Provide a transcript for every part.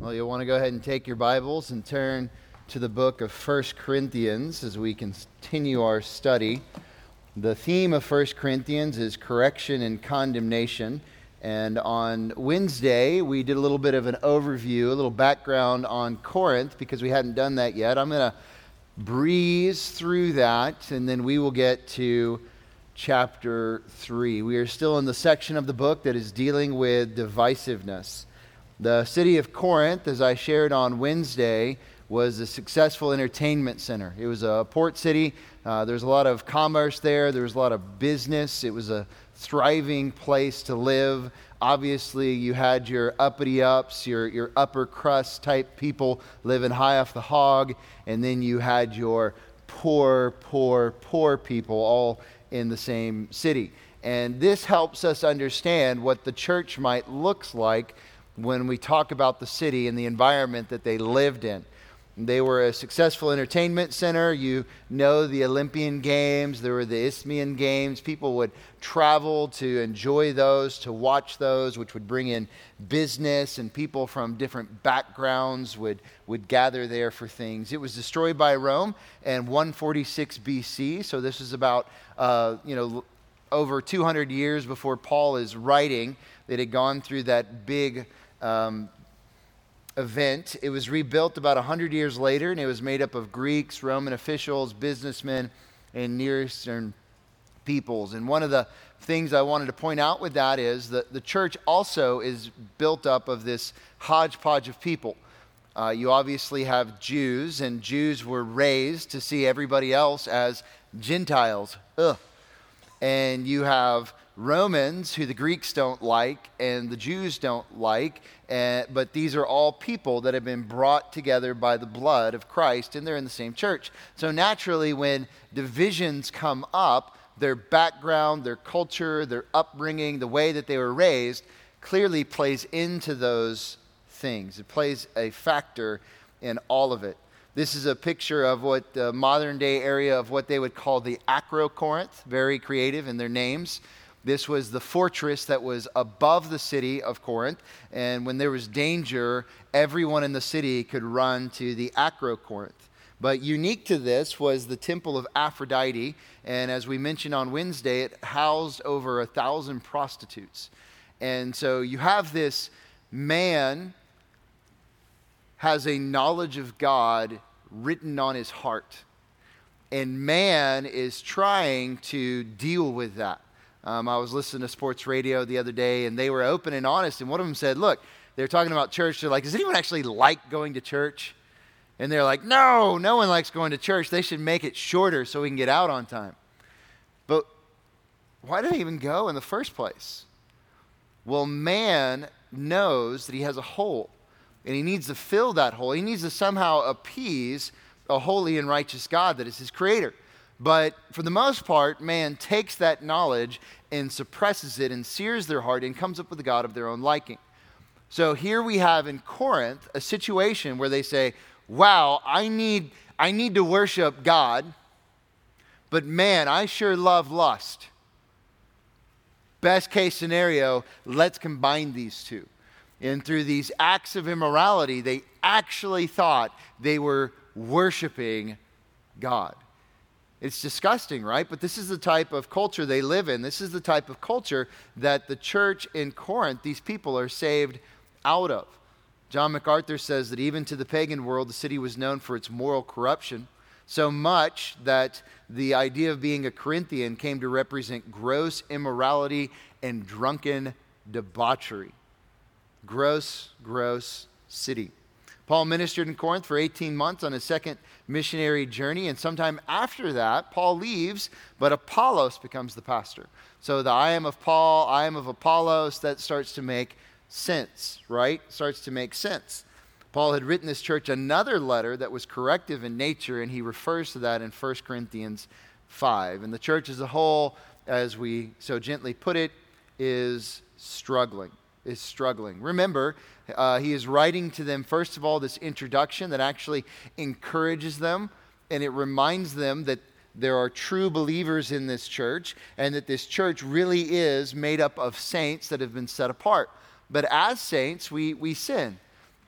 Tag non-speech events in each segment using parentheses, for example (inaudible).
Well, you'll want to go ahead and take your Bibles and turn to the book of 1 Corinthians as we continue our study. The theme of 1 Corinthians is correction and condemnation. And on Wednesday, we did a little bit of an overview, a little background on Corinth because we hadn't done that yet. I'm going to breeze through that, and then we will get to chapter 3. We are still in the section of the book that is dealing with divisiveness. The city of Corinth, as I shared on Wednesday, was a successful entertainment center. It was a port city. Uh, was a lot of commerce there. There was a lot of business. It was a thriving place to live. Obviously, you had your uppity ups, your, your upper crust type people living high off the hog, and then you had your poor, poor, poor people all in the same city. And this helps us understand what the church might look like when we talk about the city and the environment that they lived in. They were a successful entertainment center. You know the Olympian Games, there were the Isthmian Games. People would travel to enjoy those, to watch those, which would bring in business, and people from different backgrounds would, would gather there for things. It was destroyed by Rome in 146 BC, so this is about, uh, you know, over 200 years before Paul is writing. It had gone through that big um, event. It was rebuilt about 100 years later, and it was made up of Greeks, Roman officials, businessmen, and Near Eastern peoples. And one of the things I wanted to point out with that is that the church also is built up of this hodgepodge of people. Uh, you obviously have Jews, and Jews were raised to see everybody else as Gentiles. Ugh. And you have Romans, who the Greeks don't like and the Jews don't like, uh, but these are all people that have been brought together by the blood of Christ, and they're in the same church. So naturally, when divisions come up, their background, their culture, their upbringing, the way that they were raised, clearly plays into those things. It plays a factor in all of it. This is a picture of what the modern day area of what they would call the Acro Corinth, very creative in their names. This was the fortress that was above the city of Corinth. And when there was danger, everyone in the city could run to the Acro Corinth. But unique to this was the temple of Aphrodite. And as we mentioned on Wednesday, it housed over a thousand prostitutes. And so you have this man has a knowledge of God written on his heart. And man is trying to deal with that. Um, I was listening to sports radio the other day, and they were open and honest. And one of them said, Look, they're talking about church. They're like, Does anyone actually like going to church? And they're like, No, no one likes going to church. They should make it shorter so we can get out on time. But why do they even go in the first place? Well, man knows that he has a hole, and he needs to fill that hole. He needs to somehow appease a holy and righteous God that is his creator. But for the most part, man takes that knowledge and suppresses it and sears their heart and comes up with a God of their own liking. So here we have in Corinth a situation where they say, Wow, I need, I need to worship God, but man, I sure love lust. Best case scenario, let's combine these two. And through these acts of immorality, they actually thought they were worshiping God. It's disgusting, right? But this is the type of culture they live in. This is the type of culture that the church in Corinth, these people are saved out of. John MacArthur says that even to the pagan world, the city was known for its moral corruption, so much that the idea of being a Corinthian came to represent gross immorality and drunken debauchery. Gross, gross city. Paul ministered in Corinth for 18 months on his second missionary journey, and sometime after that, Paul leaves, but Apollos becomes the pastor. So the I am of Paul, I am of Apollos, that starts to make sense, right? Starts to make sense. Paul had written this church another letter that was corrective in nature, and he refers to that in 1 Corinthians 5. And the church as a whole, as we so gently put it, is struggling. Is struggling. Remember, uh, he is writing to them, first of all, this introduction that actually encourages them and it reminds them that there are true believers in this church and that this church really is made up of saints that have been set apart. But as saints, we, we sin.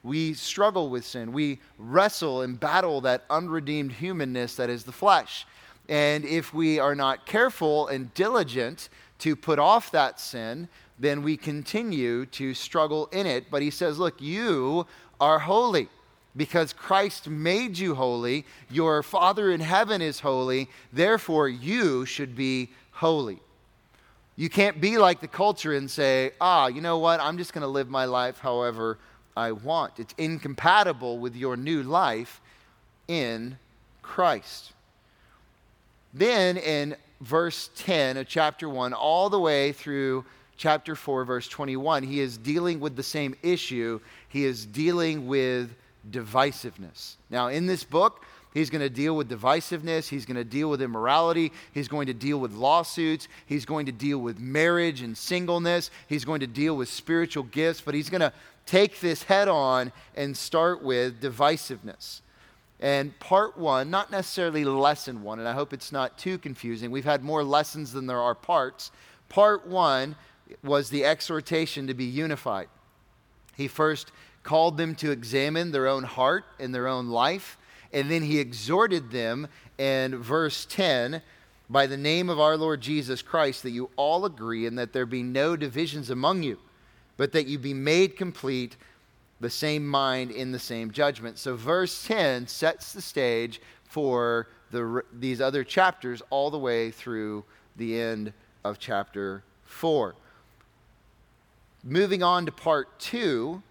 We struggle with sin. We wrestle and battle that unredeemed humanness that is the flesh. And if we are not careful and diligent to put off that sin, then we continue to struggle in it. But he says, Look, you are holy because Christ made you holy. Your Father in heaven is holy. Therefore, you should be holy. You can't be like the culture and say, ah, you know what? I'm just going to live my life however I want. It's incompatible with your new life in Christ. Then in verse 10 of chapter 1, all the way through chapter 4, verse 21, he is dealing with the same issue. He is dealing with divisiveness. Now, in this book, He's going to deal with divisiveness. He's going to deal with immorality. He's going to deal with lawsuits. He's going to deal with marriage and singleness. He's going to deal with spiritual gifts. But he's going to take this head on and start with divisiveness. And part one, not necessarily lesson one, and I hope it's not too confusing. We've had more lessons than there are parts. Part one was the exhortation to be unified. He first called them to examine their own heart and their own life. And then he exhorted them in verse 10 by the name of our Lord Jesus Christ that you all agree and that there be no divisions among you, but that you be made complete the same mind in the same judgment. So, verse 10 sets the stage for the, these other chapters all the way through the end of chapter 4. Moving on to part 2,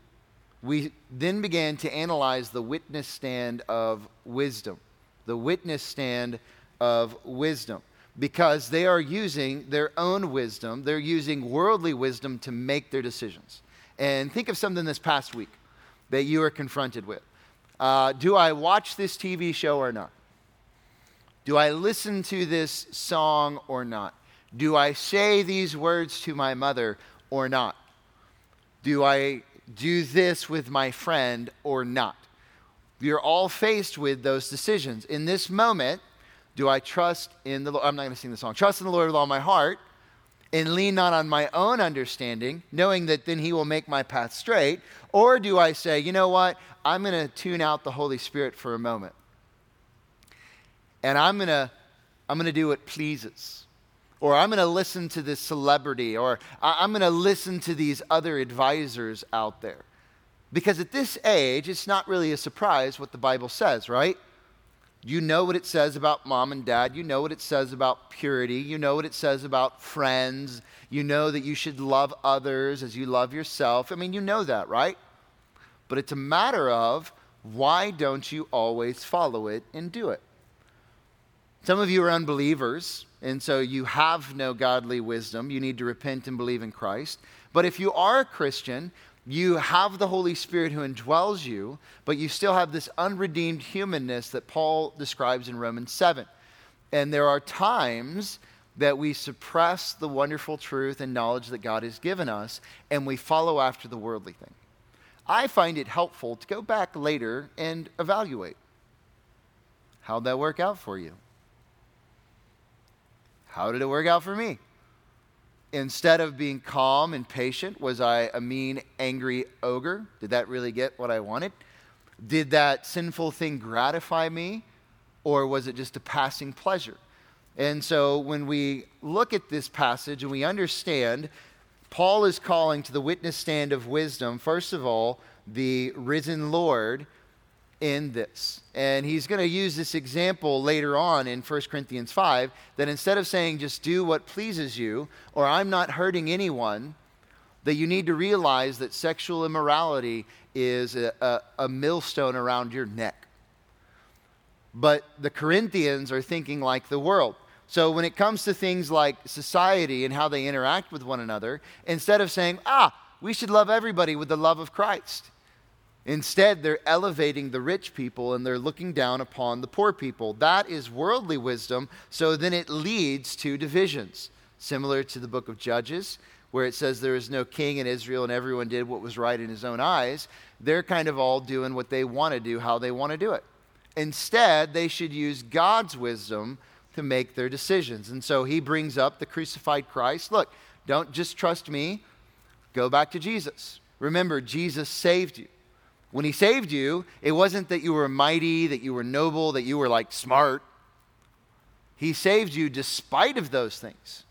we then began to analyze the witness stand of wisdom. The witness stand of wisdom. Because they are using their own wisdom, they're using worldly wisdom to make their decisions. And think of something this past week that you are confronted with. Uh, do I watch this TV show or not? Do I listen to this song or not? Do I say these words to my mother or not? Do I do this with my friend or not? You're all faced with those decisions. In this moment, do I trust in the Lord? I'm not going to sing the song. Trust in the Lord with all my heart and lean not on my own understanding, knowing that then He will make my path straight? Or do I say, you know what? I'm going to tune out the Holy Spirit for a moment. And I'm going to I'm going to do what pleases. Or I'm going to listen to this celebrity, or I'm going to listen to these other advisors out there. Because at this age, it's not really a surprise what the Bible says, right? You know what it says about mom and dad. You know what it says about purity. You know what it says about friends. You know that you should love others as you love yourself. I mean, you know that, right? But it's a matter of why don't you always follow it and do it? Some of you are unbelievers, and so you have no godly wisdom. You need to repent and believe in Christ. But if you are a Christian, you have the Holy Spirit who indwells you, but you still have this unredeemed humanness that Paul describes in Romans 7. And there are times that we suppress the wonderful truth and knowledge that God has given us, and we follow after the worldly thing. I find it helpful to go back later and evaluate. How'd that work out for you? How did it work out for me? Instead of being calm and patient, was I a mean, angry ogre? Did that really get what I wanted? Did that sinful thing gratify me? Or was it just a passing pleasure? And so when we look at this passage and we understand, Paul is calling to the witness stand of wisdom, first of all, the risen Lord in this. And he's going to use this example later on in 1 Corinthians 5 that instead of saying just do what pleases you or I'm not hurting anyone, that you need to realize that sexual immorality is a, a, a millstone around your neck. But the Corinthians are thinking like the world. So when it comes to things like society and how they interact with one another, instead of saying, ah, we should love everybody with the love of Christ, Instead, they're elevating the rich people and they're looking down upon the poor people. That is worldly wisdom, so then it leads to divisions, similar to the book of Judges, where it says there is no king in Israel and everyone did what was right in his own eyes. They're kind of all doing what they want to do, how they want to do it. Instead, they should use God's wisdom to make their decisions. And so he brings up the crucified Christ. Look, don't just trust me, go back to Jesus. Remember, Jesus saved you. When he saved you, it wasn't that you were mighty, that you were noble, that you were like smart. He saved you despite of those things.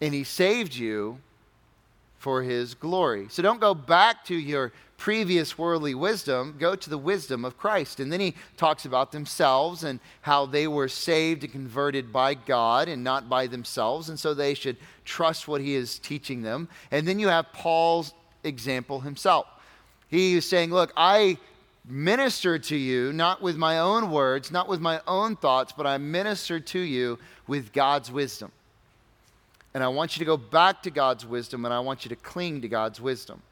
And he saved you for his glory. So don't go back to your previous worldly wisdom, go to the wisdom of Christ. And then he talks about themselves and how they were saved and converted by God and not by themselves. And so they should trust what he is teaching them. And then you have Paul's example himself. He is saying, Look, I minister to you not with my own words, not with my own thoughts, but I minister to you with God's wisdom. And I want you to go back to God's wisdom and I want you to cling to God's wisdom.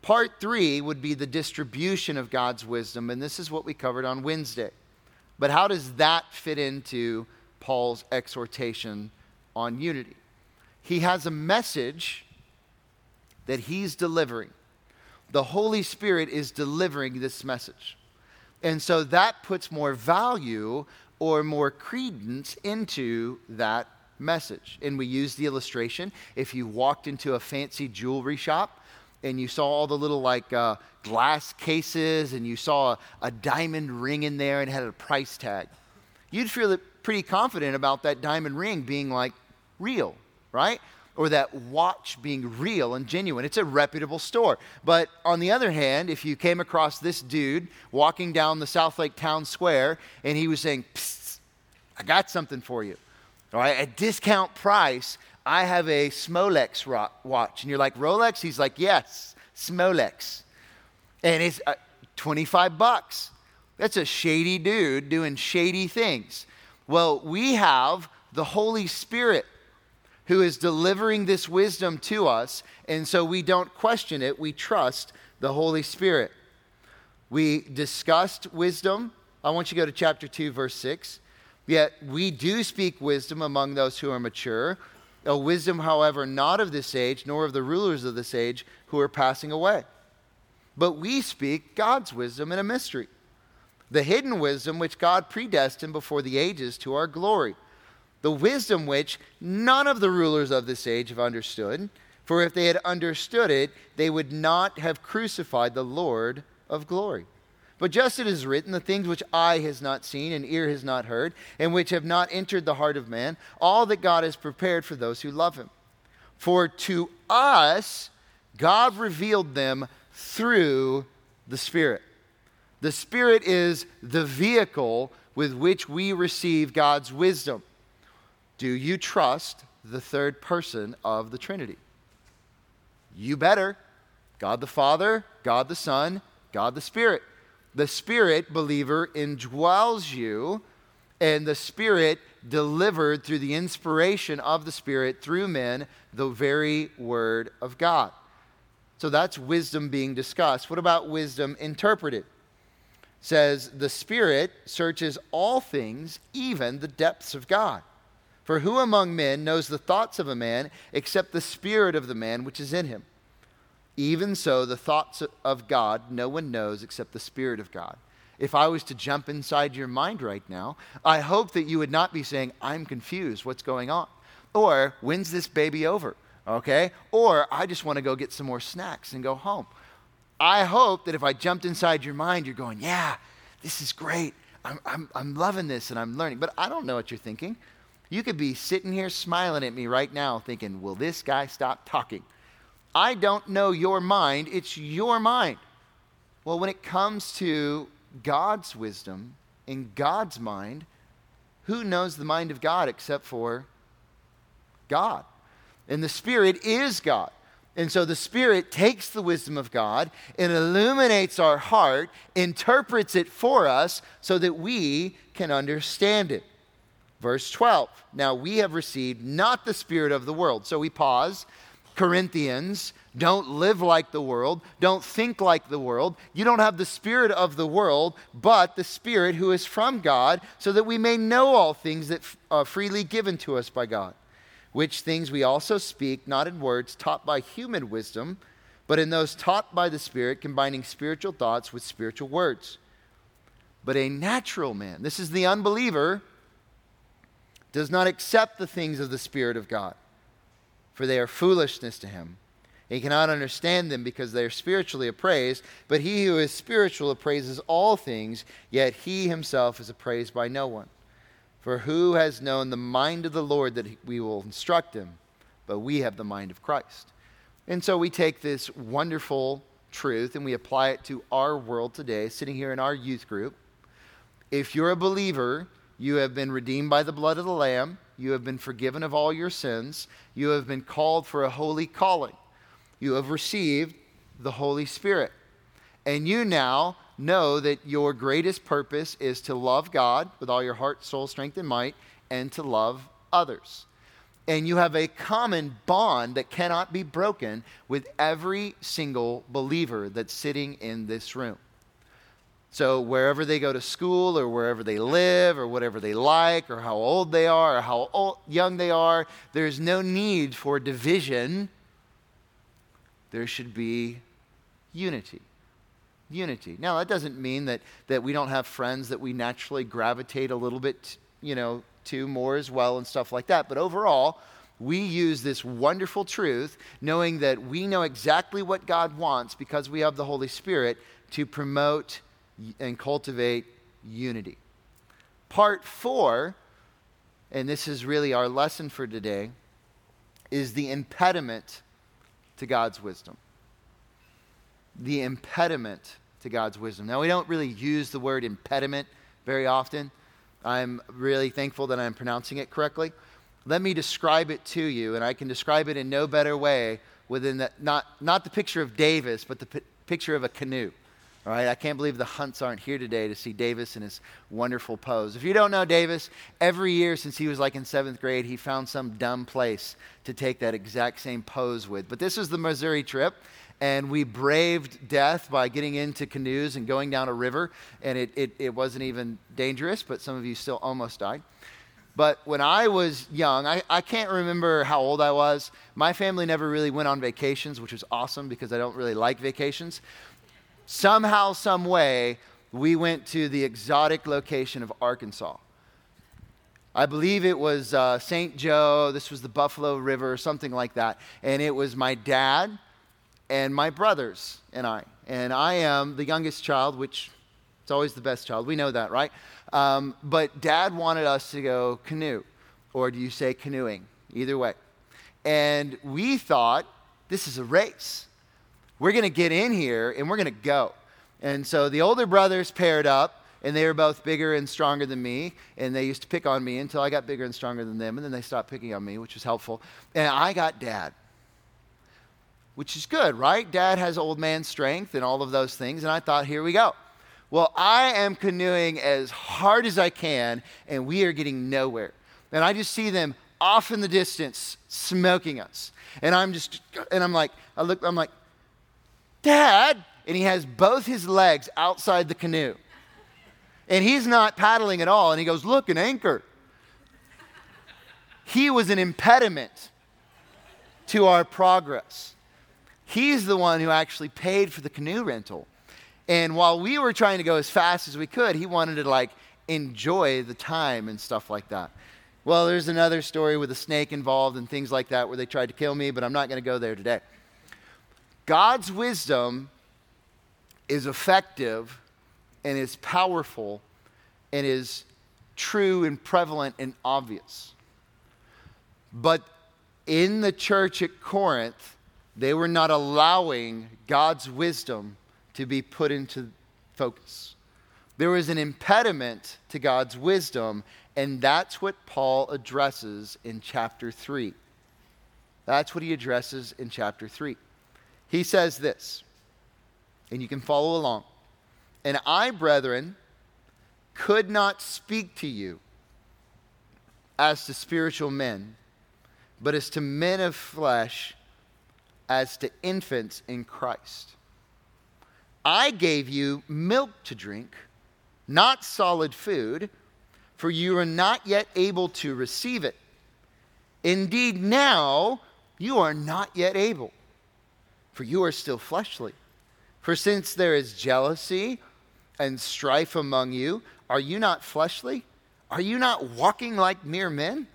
Part three would be the distribution of God's wisdom, and this is what we covered on Wednesday. But how does that fit into Paul's exhortation on unity? He has a message that he's delivering. The Holy Spirit is delivering this message. And so that puts more value or more credence into that message. And we use the illustration. If you walked into a fancy jewelry shop, and you saw all the little like uh, glass cases and you saw a, a diamond ring in there and had a price tag, you'd feel pretty confident about that diamond ring being like real, right? Or that watch being real and genuine. It's a reputable store. But on the other hand, if you came across this dude walking down the Southlake Town Square and he was saying, I got something for you, all right, at discount price, I have a Smolex watch. And you're like, Rolex? He's like, yes, Smolex. And it's uh, 25 bucks. That's a shady dude doing shady things. Well, we have the Holy Spirit who is delivering this wisdom to us. And so we don't question it, we trust the Holy Spirit. We discussed wisdom. I want you to go to chapter 2, verse 6. Yet we do speak wisdom among those who are mature a wisdom, however, not of this age, nor of the rulers of this age who are passing away. But we speak God's wisdom in a mystery, the hidden wisdom which God predestined before the ages to our glory, the wisdom which none of the rulers of this age have understood. For if they had understood it, they would not have crucified the Lord of glory. But just as it is written, the things which eye has not seen and ear has not heard, and which have not entered the heart of man, all that God has prepared for those who love him. For to us, God revealed them through the Spirit. The Spirit is the vehicle with which we receive God's wisdom. Do you trust the third person of the Trinity? You better. God the Father, God the Son, God the Spirit the Spirit, believer, indwells you, and the Spirit delivered through the inspiration of the Spirit through men the very Word of God. So that's wisdom being discussed. What about wisdom interpreted? It says the Spirit searches all things, even the depths of God. For who among men knows the thoughts of a man except the spirit of the man which is in him? Even so, the thoughts of God no one knows except the Spirit of God. If I was to jump inside your mind right now, I hope that you would not be saying, I'm confused, what's going on? Or, when's this baby over? Okay? Or, I just want to go get some more snacks and go home. I hope that if I jumped inside your mind, you're going, Yeah, this is great. I'm, I'm, I'm loving this and I'm learning. But I don't know what you're thinking. You could be sitting here smiling at me right now thinking, Will this guy stop talking? I don't know your mind, it's your mind. Well, when it comes to God's wisdom in God's mind, who knows the mind of God except for God? And the Spirit is God. And so the Spirit takes the wisdom of God and illuminates our heart, interprets it for us so that we can understand it. Verse 12 Now we have received not the Spirit of the world. So we pause Corinthians, don't live like the world. Don't think like the world. You don't have the spirit of the world, but the spirit who is from God, so that we may know all things that are uh, freely given to us by God. Which things we also speak, not in words taught by human wisdom, but in those taught by the Spirit, combining spiritual thoughts with spiritual words. But a natural man, this is the unbeliever, does not accept the things of the Spirit of God for they are foolishness to him, He cannot understand them because they are spiritually appraised, but he who is spiritual appraises all things, yet he himself is appraised by no one. For who has known the mind of the Lord that we will instruct him? But we have the mind of Christ. And so we take this wonderful truth and we apply it to our world today, sitting here in our youth group. If you're a believer, you have been redeemed by the blood of the Lamb, you have been forgiven of all your sins, you have been called for a holy calling you have received the Holy Spirit. And you now know that your greatest purpose is to love God with all your heart, soul, strength, and might, and to love others. And you have a common bond that cannot be broken with every single believer that's sitting in this room. So, wherever they go to school, or wherever they live, or whatever they like, or how old they are, or how old, young they are, there's no need for division there should be unity. Unity. Now, that doesn't mean that, that we don't have friends that we naturally gravitate a little bit, you know, to more as well and stuff like that. But overall, we use this wonderful truth, knowing that we know exactly what God wants because we have the Holy Spirit to promote and cultivate unity. Part four, and this is really our lesson for today, is the impediment to God's wisdom. The impediment to God's wisdom. Now, we don't really use the word impediment very often. I'm really thankful that I'm pronouncing it correctly. Let me describe it to you, and I can describe it in no better way within the, not, not the picture of Davis, but the p- picture of a canoe. All right, I can't believe the Hunts aren't here today to see Davis in his wonderful pose. If you don't know Davis, every year since he was like in seventh grade, he found some dumb place to take that exact same pose with. But this was the Missouri trip, and we braved death by getting into canoes and going down a river, and it, it, it wasn't even dangerous, but some of you still almost died. But when I was young, I, I can't remember how old I was. My family never really went on vacations, which was awesome because I don't really like vacations somehow, some way, we went to the exotic location of Arkansas. I believe it was uh, St. Joe. This was the Buffalo River, something like that. And it was my dad and my brothers and I. And I am the youngest child, which it's always the best child. We know that, right? Um, but dad wanted us to go canoe, or do you say canoeing? Either way. And we thought this is a race we're going to get in here and we're going to go. And so the older brothers paired up, and they were both bigger and stronger than me. And they used to pick on me until I got bigger and stronger than them. And then they stopped picking on me, which was helpful. And I got dad, which is good, right? Dad has old man strength and all of those things. And I thought, here we go. Well, I am canoeing as hard as I can, and we are getting nowhere. And I just see them off in the distance smoking us. And I'm just, and I'm like, I look, I'm like, Dad! And he has both his legs outside the canoe. And he's not paddling at all. And he goes, Look, an anchor. He was an impediment to our progress. He's the one who actually paid for the canoe rental. And while we were trying to go as fast as we could, he wanted to like enjoy the time and stuff like that. Well, there's another story with a snake involved and things like that where they tried to kill me, but I'm not going to go there today. God's wisdom is effective and is powerful and is true and prevalent and obvious. But in the church at Corinth, they were not allowing God's wisdom to be put into focus. There was an impediment to God's wisdom, and that's what Paul addresses in chapter 3. That's what he addresses in chapter 3. He says this, and you can follow along. And I, brethren, could not speak to you as to spiritual men, but as to men of flesh, as to infants in Christ. I gave you milk to drink, not solid food, for you are not yet able to receive it. Indeed, now you are not yet able for you are still fleshly. For since there is jealousy and strife among you, are you not fleshly? Are you not walking like mere men?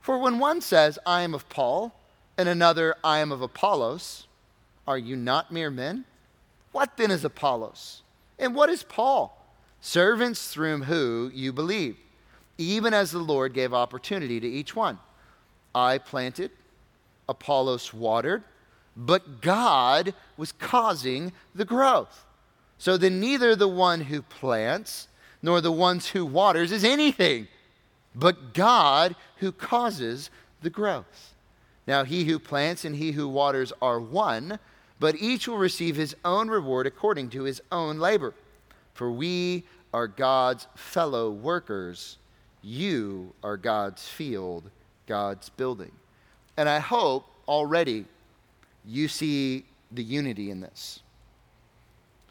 For when one says, I am of Paul, and another, I am of Apollos. Are you not mere men? What then is Apollos? And what is Paul? Servants through whom you believe, even as the Lord gave opportunity to each one. I planted, Apollos watered, but God was causing the growth. So then neither the one who plants nor the ones who waters is anything, but God who causes the growth. Now he who plants and he who waters are one, but each will receive his own reward according to his own labor. For we are God's fellow workers. You are God's field, God's building. And I hope already you see the unity in this.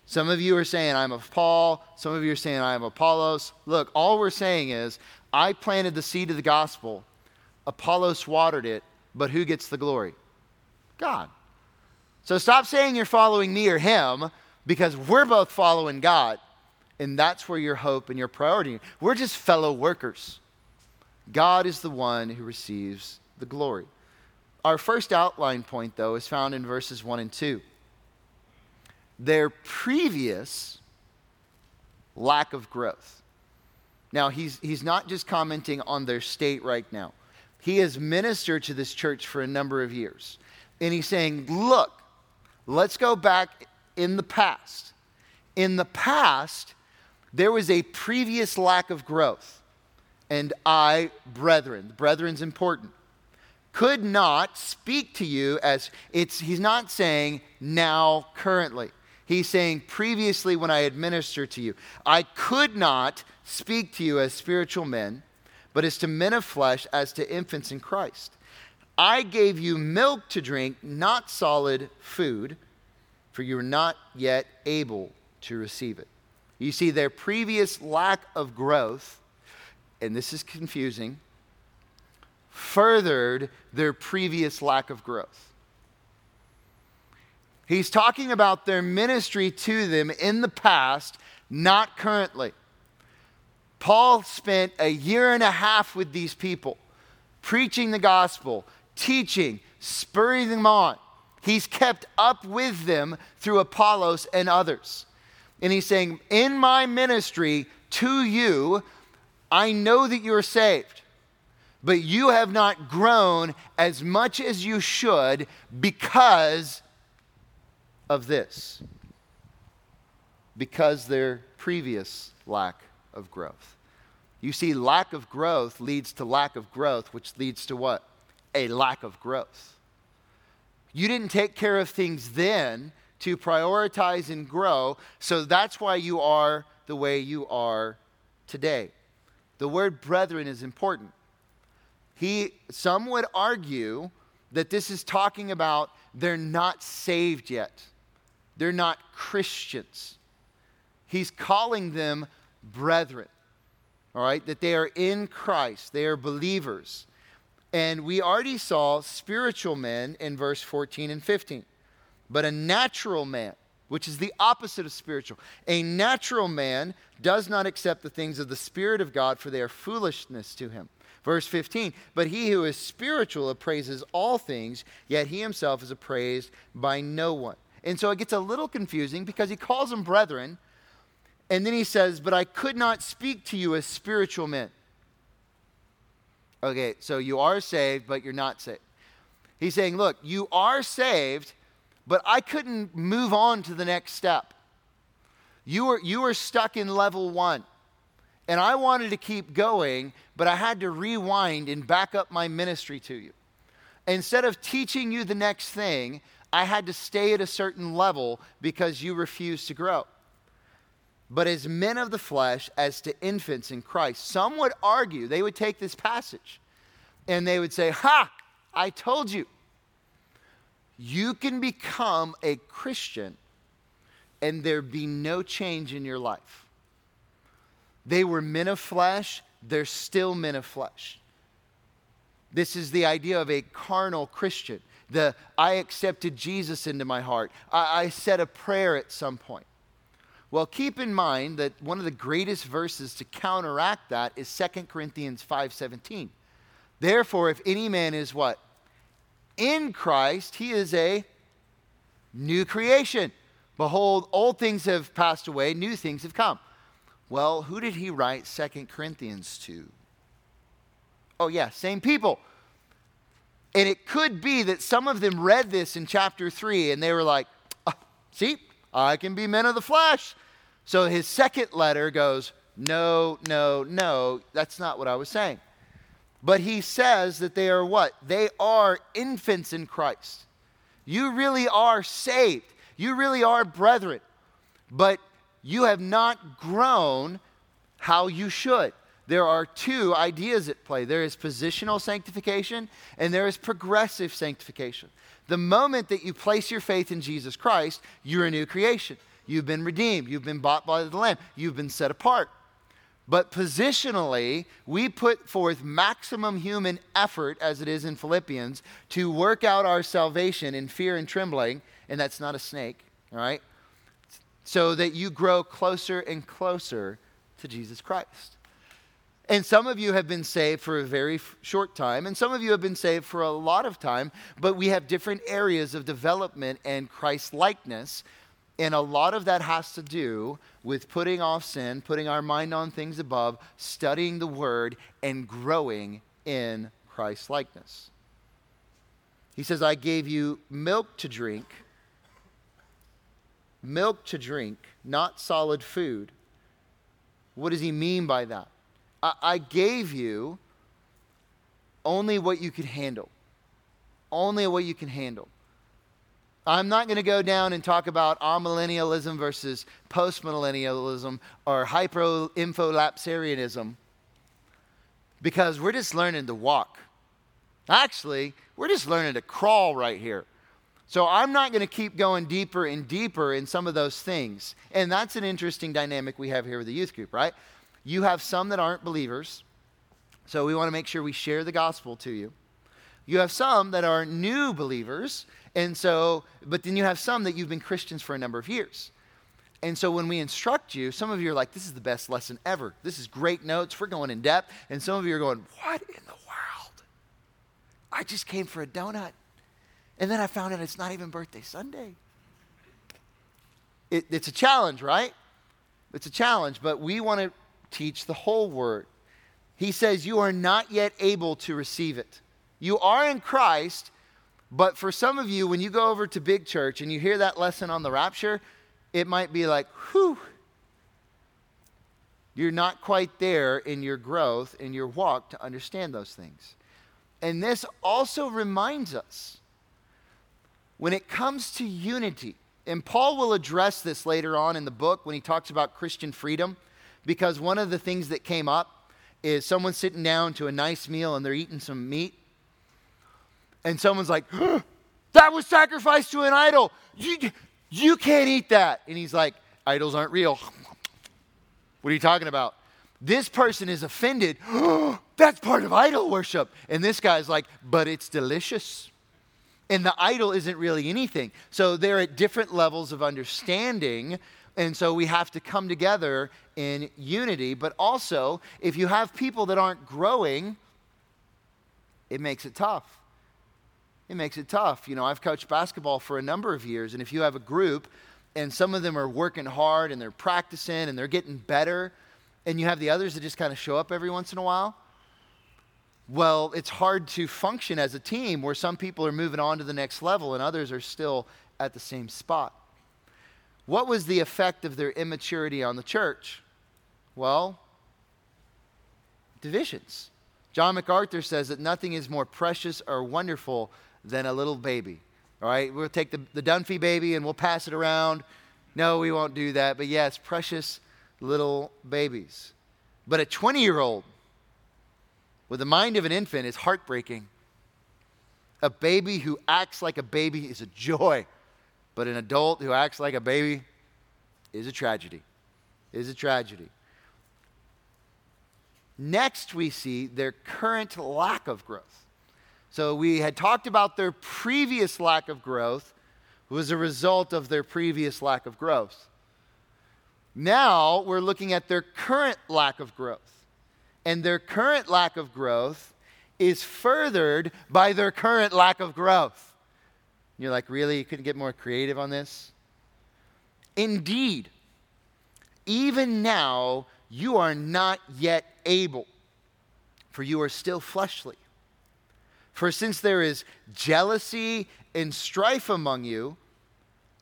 Some of you are saying, I'm of Paul. Some of you are saying, I am Apollos. Look, all we're saying is, I planted the seed of the gospel, Apollos watered it, but who gets the glory? God. So stop saying you're following me or him because we're both following God. And that's where your hope and your priority. We're just fellow workers. God is the one who receives the glory. Our first outline point, though, is found in verses 1 and 2. Their previous lack of growth. Now, he's, he's not just commenting on their state right now. He has ministered to this church for a number of years. And he's saying, look, let's go back in the past. In the past, there was a previous lack of growth. And I, brethren, brethren's important could not speak to you as it's he's not saying now currently. He's saying previously when i administered to you. I could not speak to you as spiritual men but as to men of flesh as to infants in christ. I gave you milk to drink not solid food for you were not yet able to receive it. You see their previous lack of growth and this is confusing furthered their previous lack of growth. He's talking about their ministry to them in the past, not currently. Paul spent a year and a half with these people, preaching the gospel, teaching, spurring them on. He's kept up with them through Apollos and others. And he's saying, In my ministry to you, I know that you're saved but you have not grown as much as you should because of this. Because their previous lack of growth. You see, lack of growth leads to lack of growth, which leads to what? A lack of growth. You didn't take care of things then to prioritize and grow, so that's why you are the way you are today. The word brethren is important he, some would argue that this is talking about they're not saved yet. They're not Christians. He's calling them brethren, all right, that they are in Christ, they are believers. And we already saw spiritual men in verse 14 and 15. But a natural man, which is the opposite of spiritual, a natural man does not accept the things of the Spirit of God, for they are foolishness to him. Verse 15, but he who is spiritual appraises all things, yet he himself is appraised by no one. And so it gets a little confusing because he calls them brethren, and then he says, But I could not speak to you as spiritual men. Okay, so you are saved, but you're not saved. He's saying, Look, you are saved, but I couldn't move on to the next step. You were, you were stuck in level one. And I wanted to keep going, but I had to rewind and back up my ministry to you. Instead of teaching you the next thing, I had to stay at a certain level because you refused to grow. But as men of the flesh, as to infants in Christ, some would argue, they would take this passage and they would say, Ha, I told you. You can become a Christian and there be no change in your life. They were men of flesh, they're still men of flesh. This is the idea of a carnal Christian. The I accepted Jesus into my heart. I, I said a prayer at some point. Well, keep in mind that one of the greatest verses to counteract that is is 2 Corinthians 5:17. Therefore, if any man is what? in Christ, he is a new creation. Behold, old things have passed away, new things have come. Well, who did he write Second Corinthians to? Oh, yeah, same people. And it could be that some of them read this in chapter 3 and they were like, oh, see, I can be men of the flesh. So his second letter goes, no, no, no, that's not what I was saying. But he says that they are what? They are infants in Christ. You really are saved. You really are brethren. But you have not grown how you should. There are two ideas at play there is positional sanctification and there is progressive sanctification. The moment that you place your faith in Jesus Christ, you're a new creation. You've been redeemed, you've been bought by the Lamb, you've been set apart. But positionally, we put forth maximum human effort, as it is in Philippians, to work out our salvation in fear and trembling, and that's not a snake, all right? So that you grow closer and closer to Jesus Christ. And some of you have been saved for a very short time, and some of you have been saved for a lot of time, but we have different areas of development and Christ likeness and a lot of that has to do with putting off sin, putting our mind on things above, studying the word, and growing in Christ likeness. He says, I gave you milk to drink, milk to drink, not solid food. What does he mean by that? I, I gave you only what you could handle. Only what you can handle. I'm not going to go down and talk about amillennialism versus postmillennialism or hyper-infralapsarianism because we're just learning to walk. Actually, we're just learning to crawl right here. So I'm not going to keep going deeper and deeper in some of those things. And that's an interesting dynamic we have here with the youth group, right? You have some that aren't believers. So we want to make sure we share the gospel to you. You have some that are new believers, and so, but then you have some that you've been Christians for a number of years. And so when we instruct you, some of you are like, this is the best lesson ever. This is great notes. We're going in depth. And some of you are going, what in the world? I just came for a donut. And then I found out it's not even birthday Sunday. It, it's a challenge, right? It's a challenge, but we want to teach the whole word. He says, You are not yet able to receive it. You are in Christ, but for some of you, when you go over to big church and you hear that lesson on the rapture, it might be like, whew. You're not quite there in your growth, in your walk to understand those things. And this also reminds us when it comes to unity, and Paul will address this later on in the book when he talks about Christian freedom, because one of the things that came up is someone sitting down to a nice meal and they're eating some meat, and someone's like, that was sacrificed to an idol. You, you can't eat that. And he's like, idols aren't real. What are you talking about? This person is offended. (gasps) That's part of idol worship. And this guy's like, but it's delicious. And the idol isn't really anything. So they're at different levels of understanding. And so we have to come together in unity. But also, if you have people that aren't growing, it makes it tough it makes it tough. You know, I've coached basketball for a number of years, and if you have a group and some of them are working hard and they're practicing and they're getting better, and you have the others that just kind of show up every once in a while, well, it's hard to function as a team where some people are moving on to the next level and others are still at the same spot. What was the effect of their immaturity on the church? Well, divisions. John MacArthur says that nothing is more precious or wonderful than a little baby. All right, we'll take the, the Dunphy baby and we'll pass it around. No, we won't do that. But yes, precious little babies. But a 20 year old with the mind of an infant is heartbreaking. A baby who acts like a baby is a joy, but an adult who acts like a baby is a tragedy. Is a tragedy. Next, we see their current lack of growth. So we had talked about their previous lack of growth was a result of their previous lack of growth. Now we're looking at their current lack of growth. And their current lack of growth is furthered by their current lack of growth. You're like, really? You couldn't get more creative on this? Indeed, even now, you are not yet able, for you are still fleshly. For since there is jealousy and strife among you,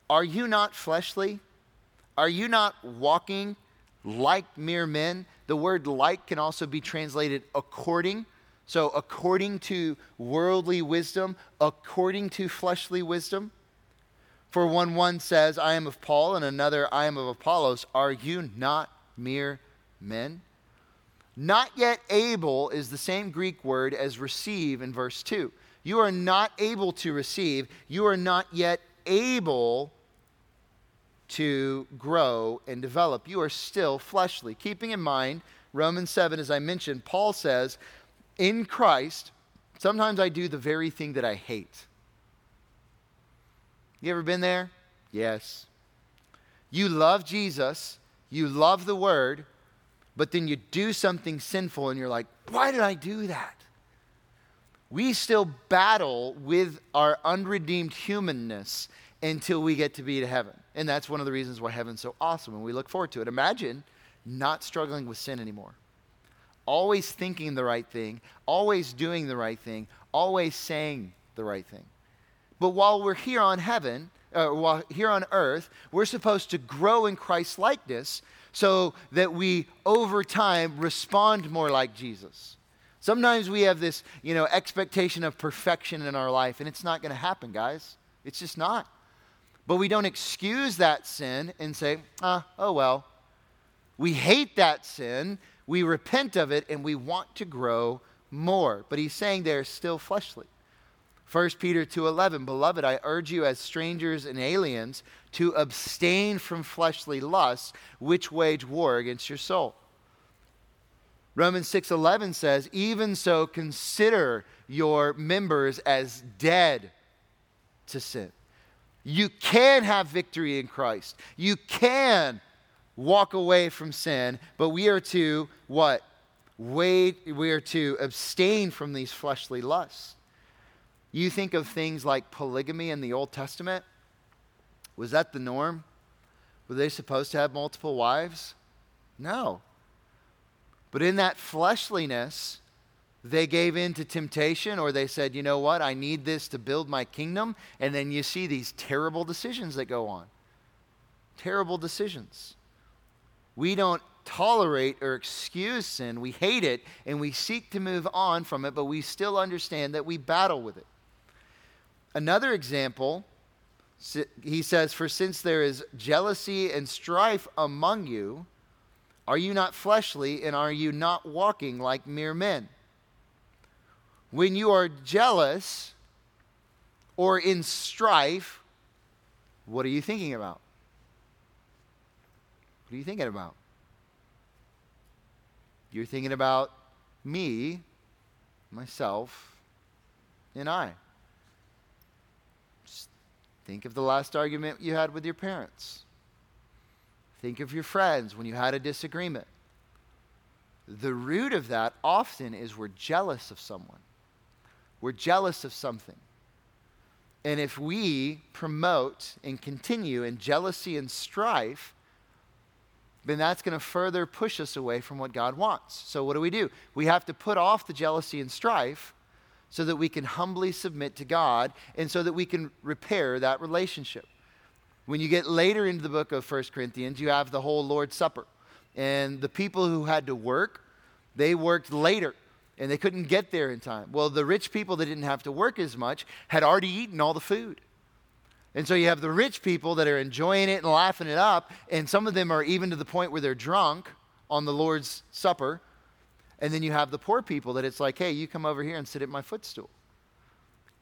are you not fleshly? Are you not walking like mere men? The word like can also be translated according. So, according to worldly wisdom, according to fleshly wisdom. For one one says, I am of Paul, and another, I am of Apollos. Are you not mere men? Not yet able is the same Greek word as receive in verse 2. You are not able to receive. You are not yet able to grow and develop. You are still fleshly. Keeping in mind, Romans 7, as I mentioned, Paul says, in Christ, sometimes I do the very thing that I hate. You ever been there? Yes. You love Jesus, you love the Word, but then you do something sinful and you're like, why did I do that? We still battle with our unredeemed humanness until we get to be to heaven. And that's one of the reasons why heaven's so awesome and we look forward to it. Imagine not struggling with sin anymore. Always thinking the right thing, always doing the right thing, always saying the right thing. But while we're here on heaven, uh, while here on earth, we're supposed to grow in Christ's likeness so that we over time respond more like Jesus. Sometimes we have this, you know, expectation of perfection in our life and it's not going to happen, guys. It's just not. But we don't excuse that sin and say, ah, oh well. We hate that sin, we repent of it, and we want to grow more. But he's saying they're still fleshly. 1 Peter 2:11 Beloved I urge you as strangers and aliens to abstain from fleshly lusts which wage war against your soul. Romans 6:11 says even so consider your members as dead to sin. You can have victory in Christ. You can walk away from sin, but we are to what? Wait, we are to abstain from these fleshly lusts. You think of things like polygamy in the Old Testament. Was that the norm? Were they supposed to have multiple wives? No. But in that fleshliness, they gave in to temptation or they said, you know what, I need this to build my kingdom. And then you see these terrible decisions that go on. Terrible decisions. We don't tolerate or excuse sin. We hate it and we seek to move on from it, but we still understand that we battle with it. Another example, he says, For since there is jealousy and strife among you, are you not fleshly and are you not walking like mere men? When you are jealous or in strife, what are you thinking about? What are you thinking about? You're thinking about me, myself, and I. Just Think of the last argument you had with your parents. Think of your friends when you had a disagreement. The root of that often is we're jealous of someone. We're jealous of something. And if we promote and continue in jealousy and strife, then that's going to further push us away from what God wants. So, what do we do? We have to put off the jealousy and strife so that we can humbly submit to God and so that we can repair that relationship. When you get later into the book of 1 Corinthians, you have the whole Lord's Supper. And the people who had to work, they worked later and they couldn't get there in time. Well, the rich people that didn't have to work as much had already eaten all the food. And so you have the rich people that are enjoying it and laughing it up, and some of them are even to the point where they're drunk on the Lord's Supper. And then you have the poor people that it's like, hey, you come over here and sit at my footstool.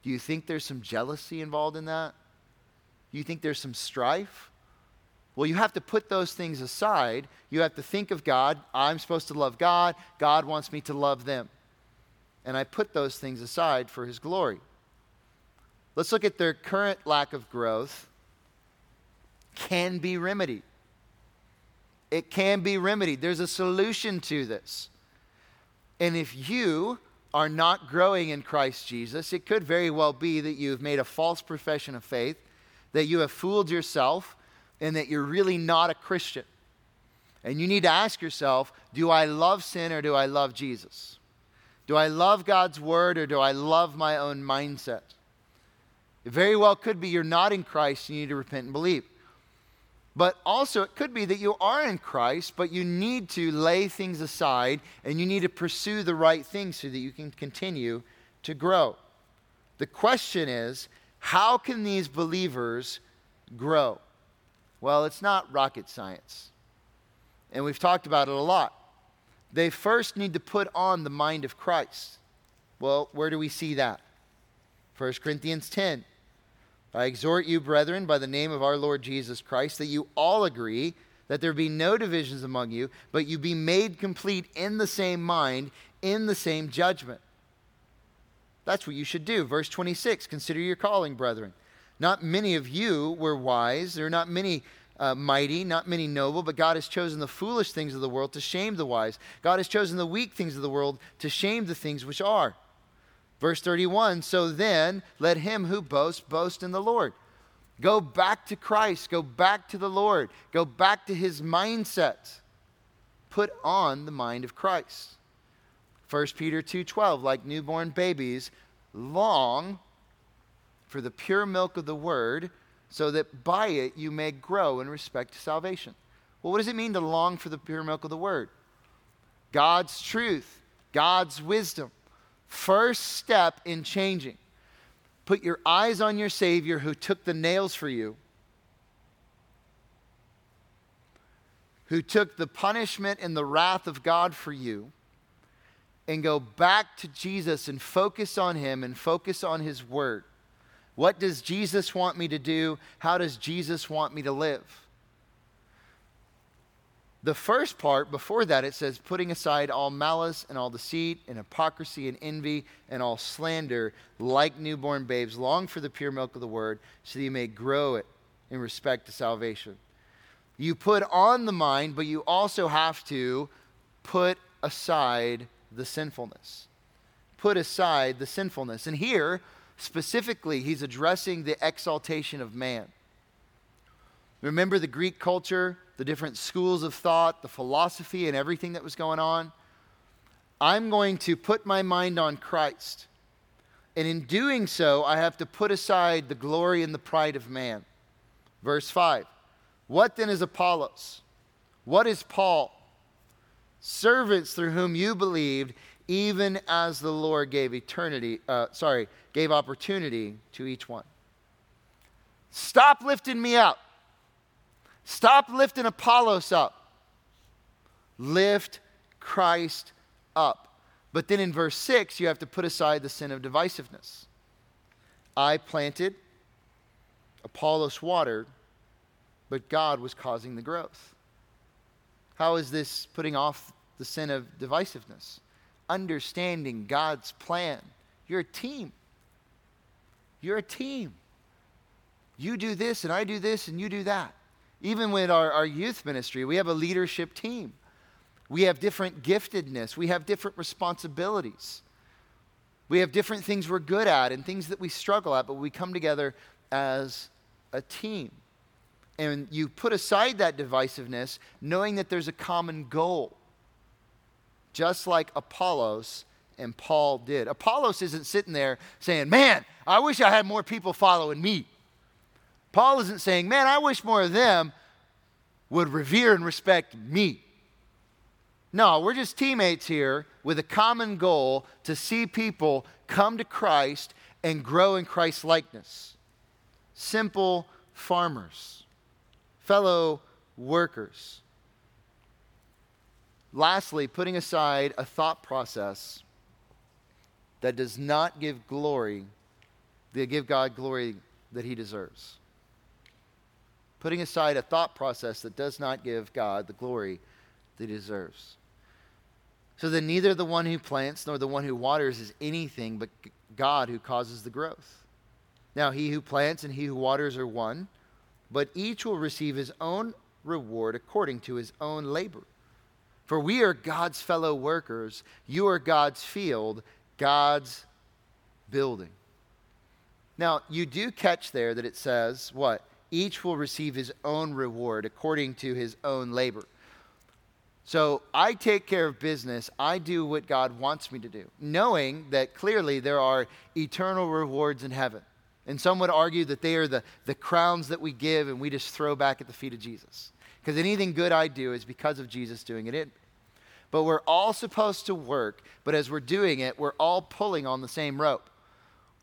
Do you think there's some jealousy involved in that? Do you think there's some strife? Well, you have to put those things aside. You have to think of God. I'm supposed to love God. God wants me to love them. And I put those things aside for His glory. Let's look at their current lack of growth. Can be remedied. It can be remedied. There's a solution to this. And if you are not growing in Christ Jesus, it could very well be that you've made a false profession of faith, that you have fooled yourself, and that you're really not a Christian. And you need to ask yourself do I love sin or do I love Jesus? Do I love God's word or do I love my own mindset? It very well could be you're not in Christ, you need to repent and believe. But also, it could be that you are in Christ, but you need to lay things aside and you need to pursue the right things so that you can continue to grow. The question is how can these believers grow? Well, it's not rocket science. And we've talked about it a lot. They first need to put on the mind of Christ. Well, where do we see that? 1 Corinthians 10. I exhort you, brethren, by the name of our Lord Jesus Christ, that you all agree, that there be no divisions among you, but you be made complete in the same mind, in the same judgment. That's what you should do. Verse 26 Consider your calling, brethren. Not many of you were wise, there are not many uh, mighty, not many noble, but God has chosen the foolish things of the world to shame the wise. God has chosen the weak things of the world to shame the things which are Verse 31 So then, let him who boasts boast in the Lord. Go back to Christ. Go back to the Lord. Go back to his mindset. Put on the mind of Christ. 1 Peter 2:12 like newborn babies long for the pure milk of the word so that by it you may grow in respect to salvation. Well, what does it mean to long for the pure milk of the word? God's truth, God's wisdom. First step in changing. Put your eyes on your Savior who took the nails for you, who took the punishment and the wrath of God for you, and go back to Jesus and focus on Him and focus on His Word. What does Jesus want me to do? How does Jesus want me to live? The first part, before that, it says, putting aside all malice and all deceit and hypocrisy and envy and all slander, like newborn babes, long for the pure milk of the word, so that you may grow it in respect to salvation. You put on the mind, but you also have to put aside the sinfulness. Put aside the sinfulness. And here, specifically, he's addressing the exaltation of man. Remember the Greek culture? the different schools of thought, the philosophy, and everything that was going on. I'm going to put my mind on Christ. And in doing so, I have to put aside the glory and the pride of man. Verse 5 What then is Apollos? What is Paul? Servants through whom you believed, even as the Lord gave eternity, uh, sorry, gave opportunity to each one. Stop lifting me up. Stop lifting Apollos up. Lift Christ up. But then in verse 6, you have to put aside the sin of divisiveness. I planted, Apollos watered, but God was causing the growth. How is this putting off the sin of divisiveness? Understanding God's plan. You're a team. You're a team. You do this, and I do this, and you do that. Even with our, our youth ministry, we have a leadership team. We have different giftedness, we have different responsibilities. We have different things we're good at and things that we struggle at, but we come together as a team. And you put aside that divisiveness, knowing that there's a common goal, just like Apollos and Paul did. Apollos isn't sitting there saying, Man, I wish I had more people following me. Paul isn't saying, man, I wish more of them would revere and respect me. No, we're just teammates here with a common goal to see people come to Christ and grow in Christ's likeness. Simple farmers, fellow workers. Lastly, putting aside a thought process that does not give glory, that give God glory that he deserves putting aside a thought process that does not give God the glory that he deserves. So that neither the one who plants nor the one who waters is anything but God who causes the growth. Now, he who plants and he who waters are one, but each will receive his own reward according to his own labor. For we are God's fellow workers, you are God's field, God's building. Now, you do catch there that it says, what? Each will receive his own reward according to his own labor. So I take care of business. I do what God wants me to do, knowing that clearly there are eternal rewards in heaven. And some would argue that they are the, the crowns that we give and we just throw back at the feet of Jesus. Because anything good I do is because of Jesus doing it in But we're all supposed to work, but as we're doing it, we're all pulling on the same rope.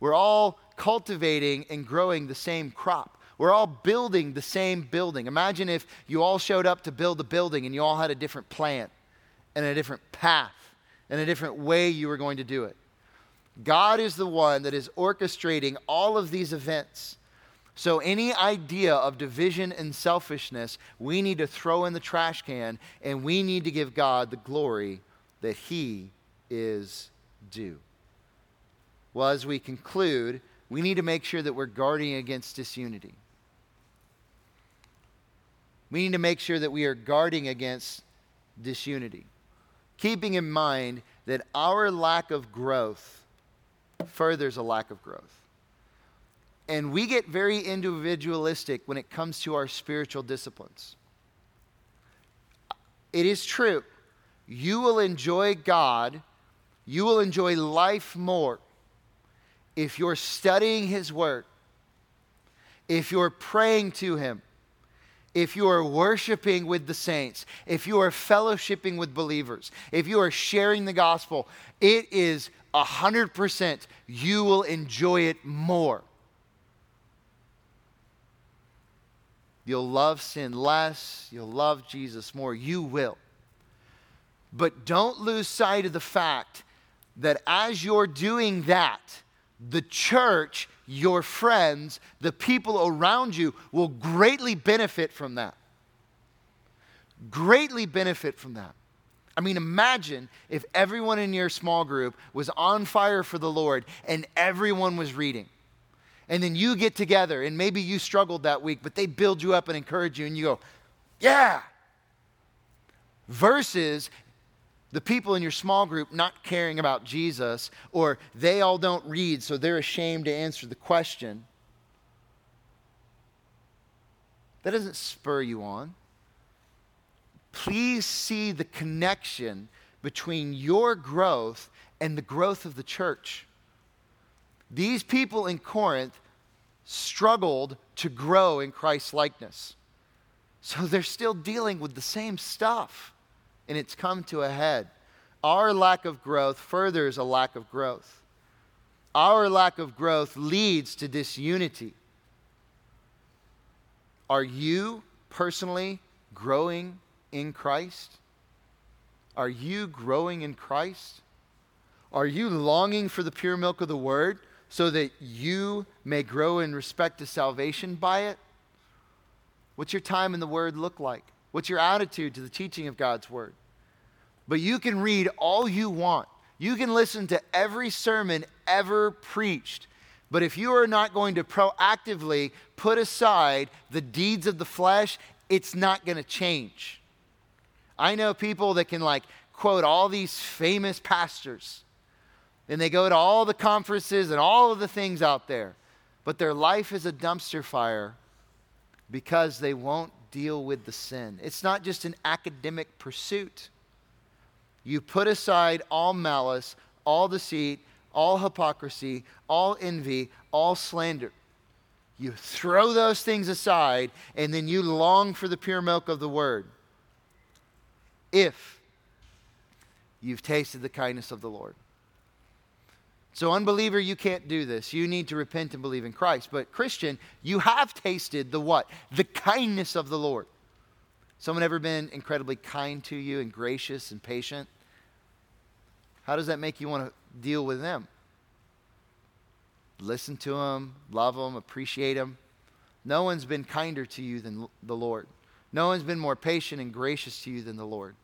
We're all cultivating and growing the same crop. We're all building the same building. Imagine if you all showed up to build a building and you all had a different plan and a different path and a different way you were going to do it. God is the one that is orchestrating all of these events. So, any idea of division and selfishness, we need to throw in the trash can and we need to give God the glory that He is due. Well, as we conclude, we need to make sure that we're guarding against disunity. We need to make sure that we are guarding against disunity, keeping in mind that our lack of growth furthers a lack of growth. And we get very individualistic when it comes to our spiritual disciplines. It is true. You will enjoy God, you will enjoy life more if you're studying His Word, if you're praying to Him, if you are worshiping with the saints, if you are fellowshipping with believers, if you are sharing the gospel, it is 100% you will enjoy it more. You'll love sin less, you'll love Jesus more. You will. But don't lose sight of the fact that as you're doing that, the church, your friends, the people around you will greatly benefit from that. Greatly benefit from that. I mean, imagine if everyone in your small group was on fire for the Lord and everyone was reading. And then you get together and maybe you struggled that week, but they build you up and encourage you and you go, yeah. Versus the people in your small group not caring about Jesus, or they all don't read, so they're ashamed to answer the question, that doesn't spur you on. Please see the connection between your growth and the growth of the church. These people in Corinth struggled to grow in Christ's likeness. So they're still dealing with the same stuff and it's come to a head. Our lack of growth furthers a lack of growth. Our lack of growth leads to disunity. Are you personally growing in Christ? Are you growing in Christ? Are you longing for the pure milk of the word so that you may grow in respect to salvation by it? What's your time in the word look like? What's your attitude to the teaching of God's word? But you can read all you want. You can listen to every sermon ever preached. But if you are not going to proactively put aside the deeds of the flesh, it's not going to change. I know people that can like quote all these famous pastors and they go to all the conferences and all of the things out there, but their life is a dumpster fire because they won't deal with the sin. It's not just an academic pursuit. You put aside all malice, all deceit, all hypocrisy, all envy, all slander. You throw those things aside, and then you long for the pure milk of the word. If you've tasted the kindness of the Lord. So, unbeliever, you can't do this. You need to repent and believe in Christ. But, Christian, you have tasted the what? The kindness of the Lord. Someone ever been incredibly kind to you and gracious and patient? How does that make you want to deal with them? Listen to them, love them, appreciate them. No one's been kinder to you than the Lord. No one's been more patient and gracious to you than the Lord.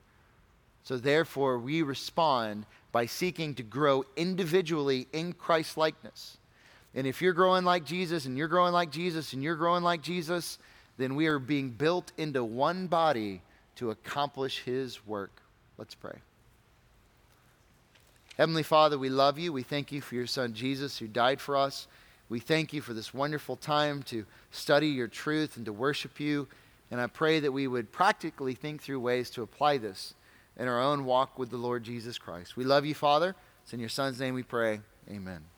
So, therefore, we respond by seeking to grow individually in Christ likeness. And if you're growing like Jesus, and you're growing like Jesus, and you're growing like Jesus, then we are being built into one body to accomplish his work. Let's pray. Heavenly Father, we love you. We thank you for your son Jesus who died for us. We thank you for this wonderful time to study your truth and to worship you. And I pray that we would practically think through ways to apply this in our own walk with the Lord Jesus Christ. We love you, Father. It's in your Son's name we pray. Amen.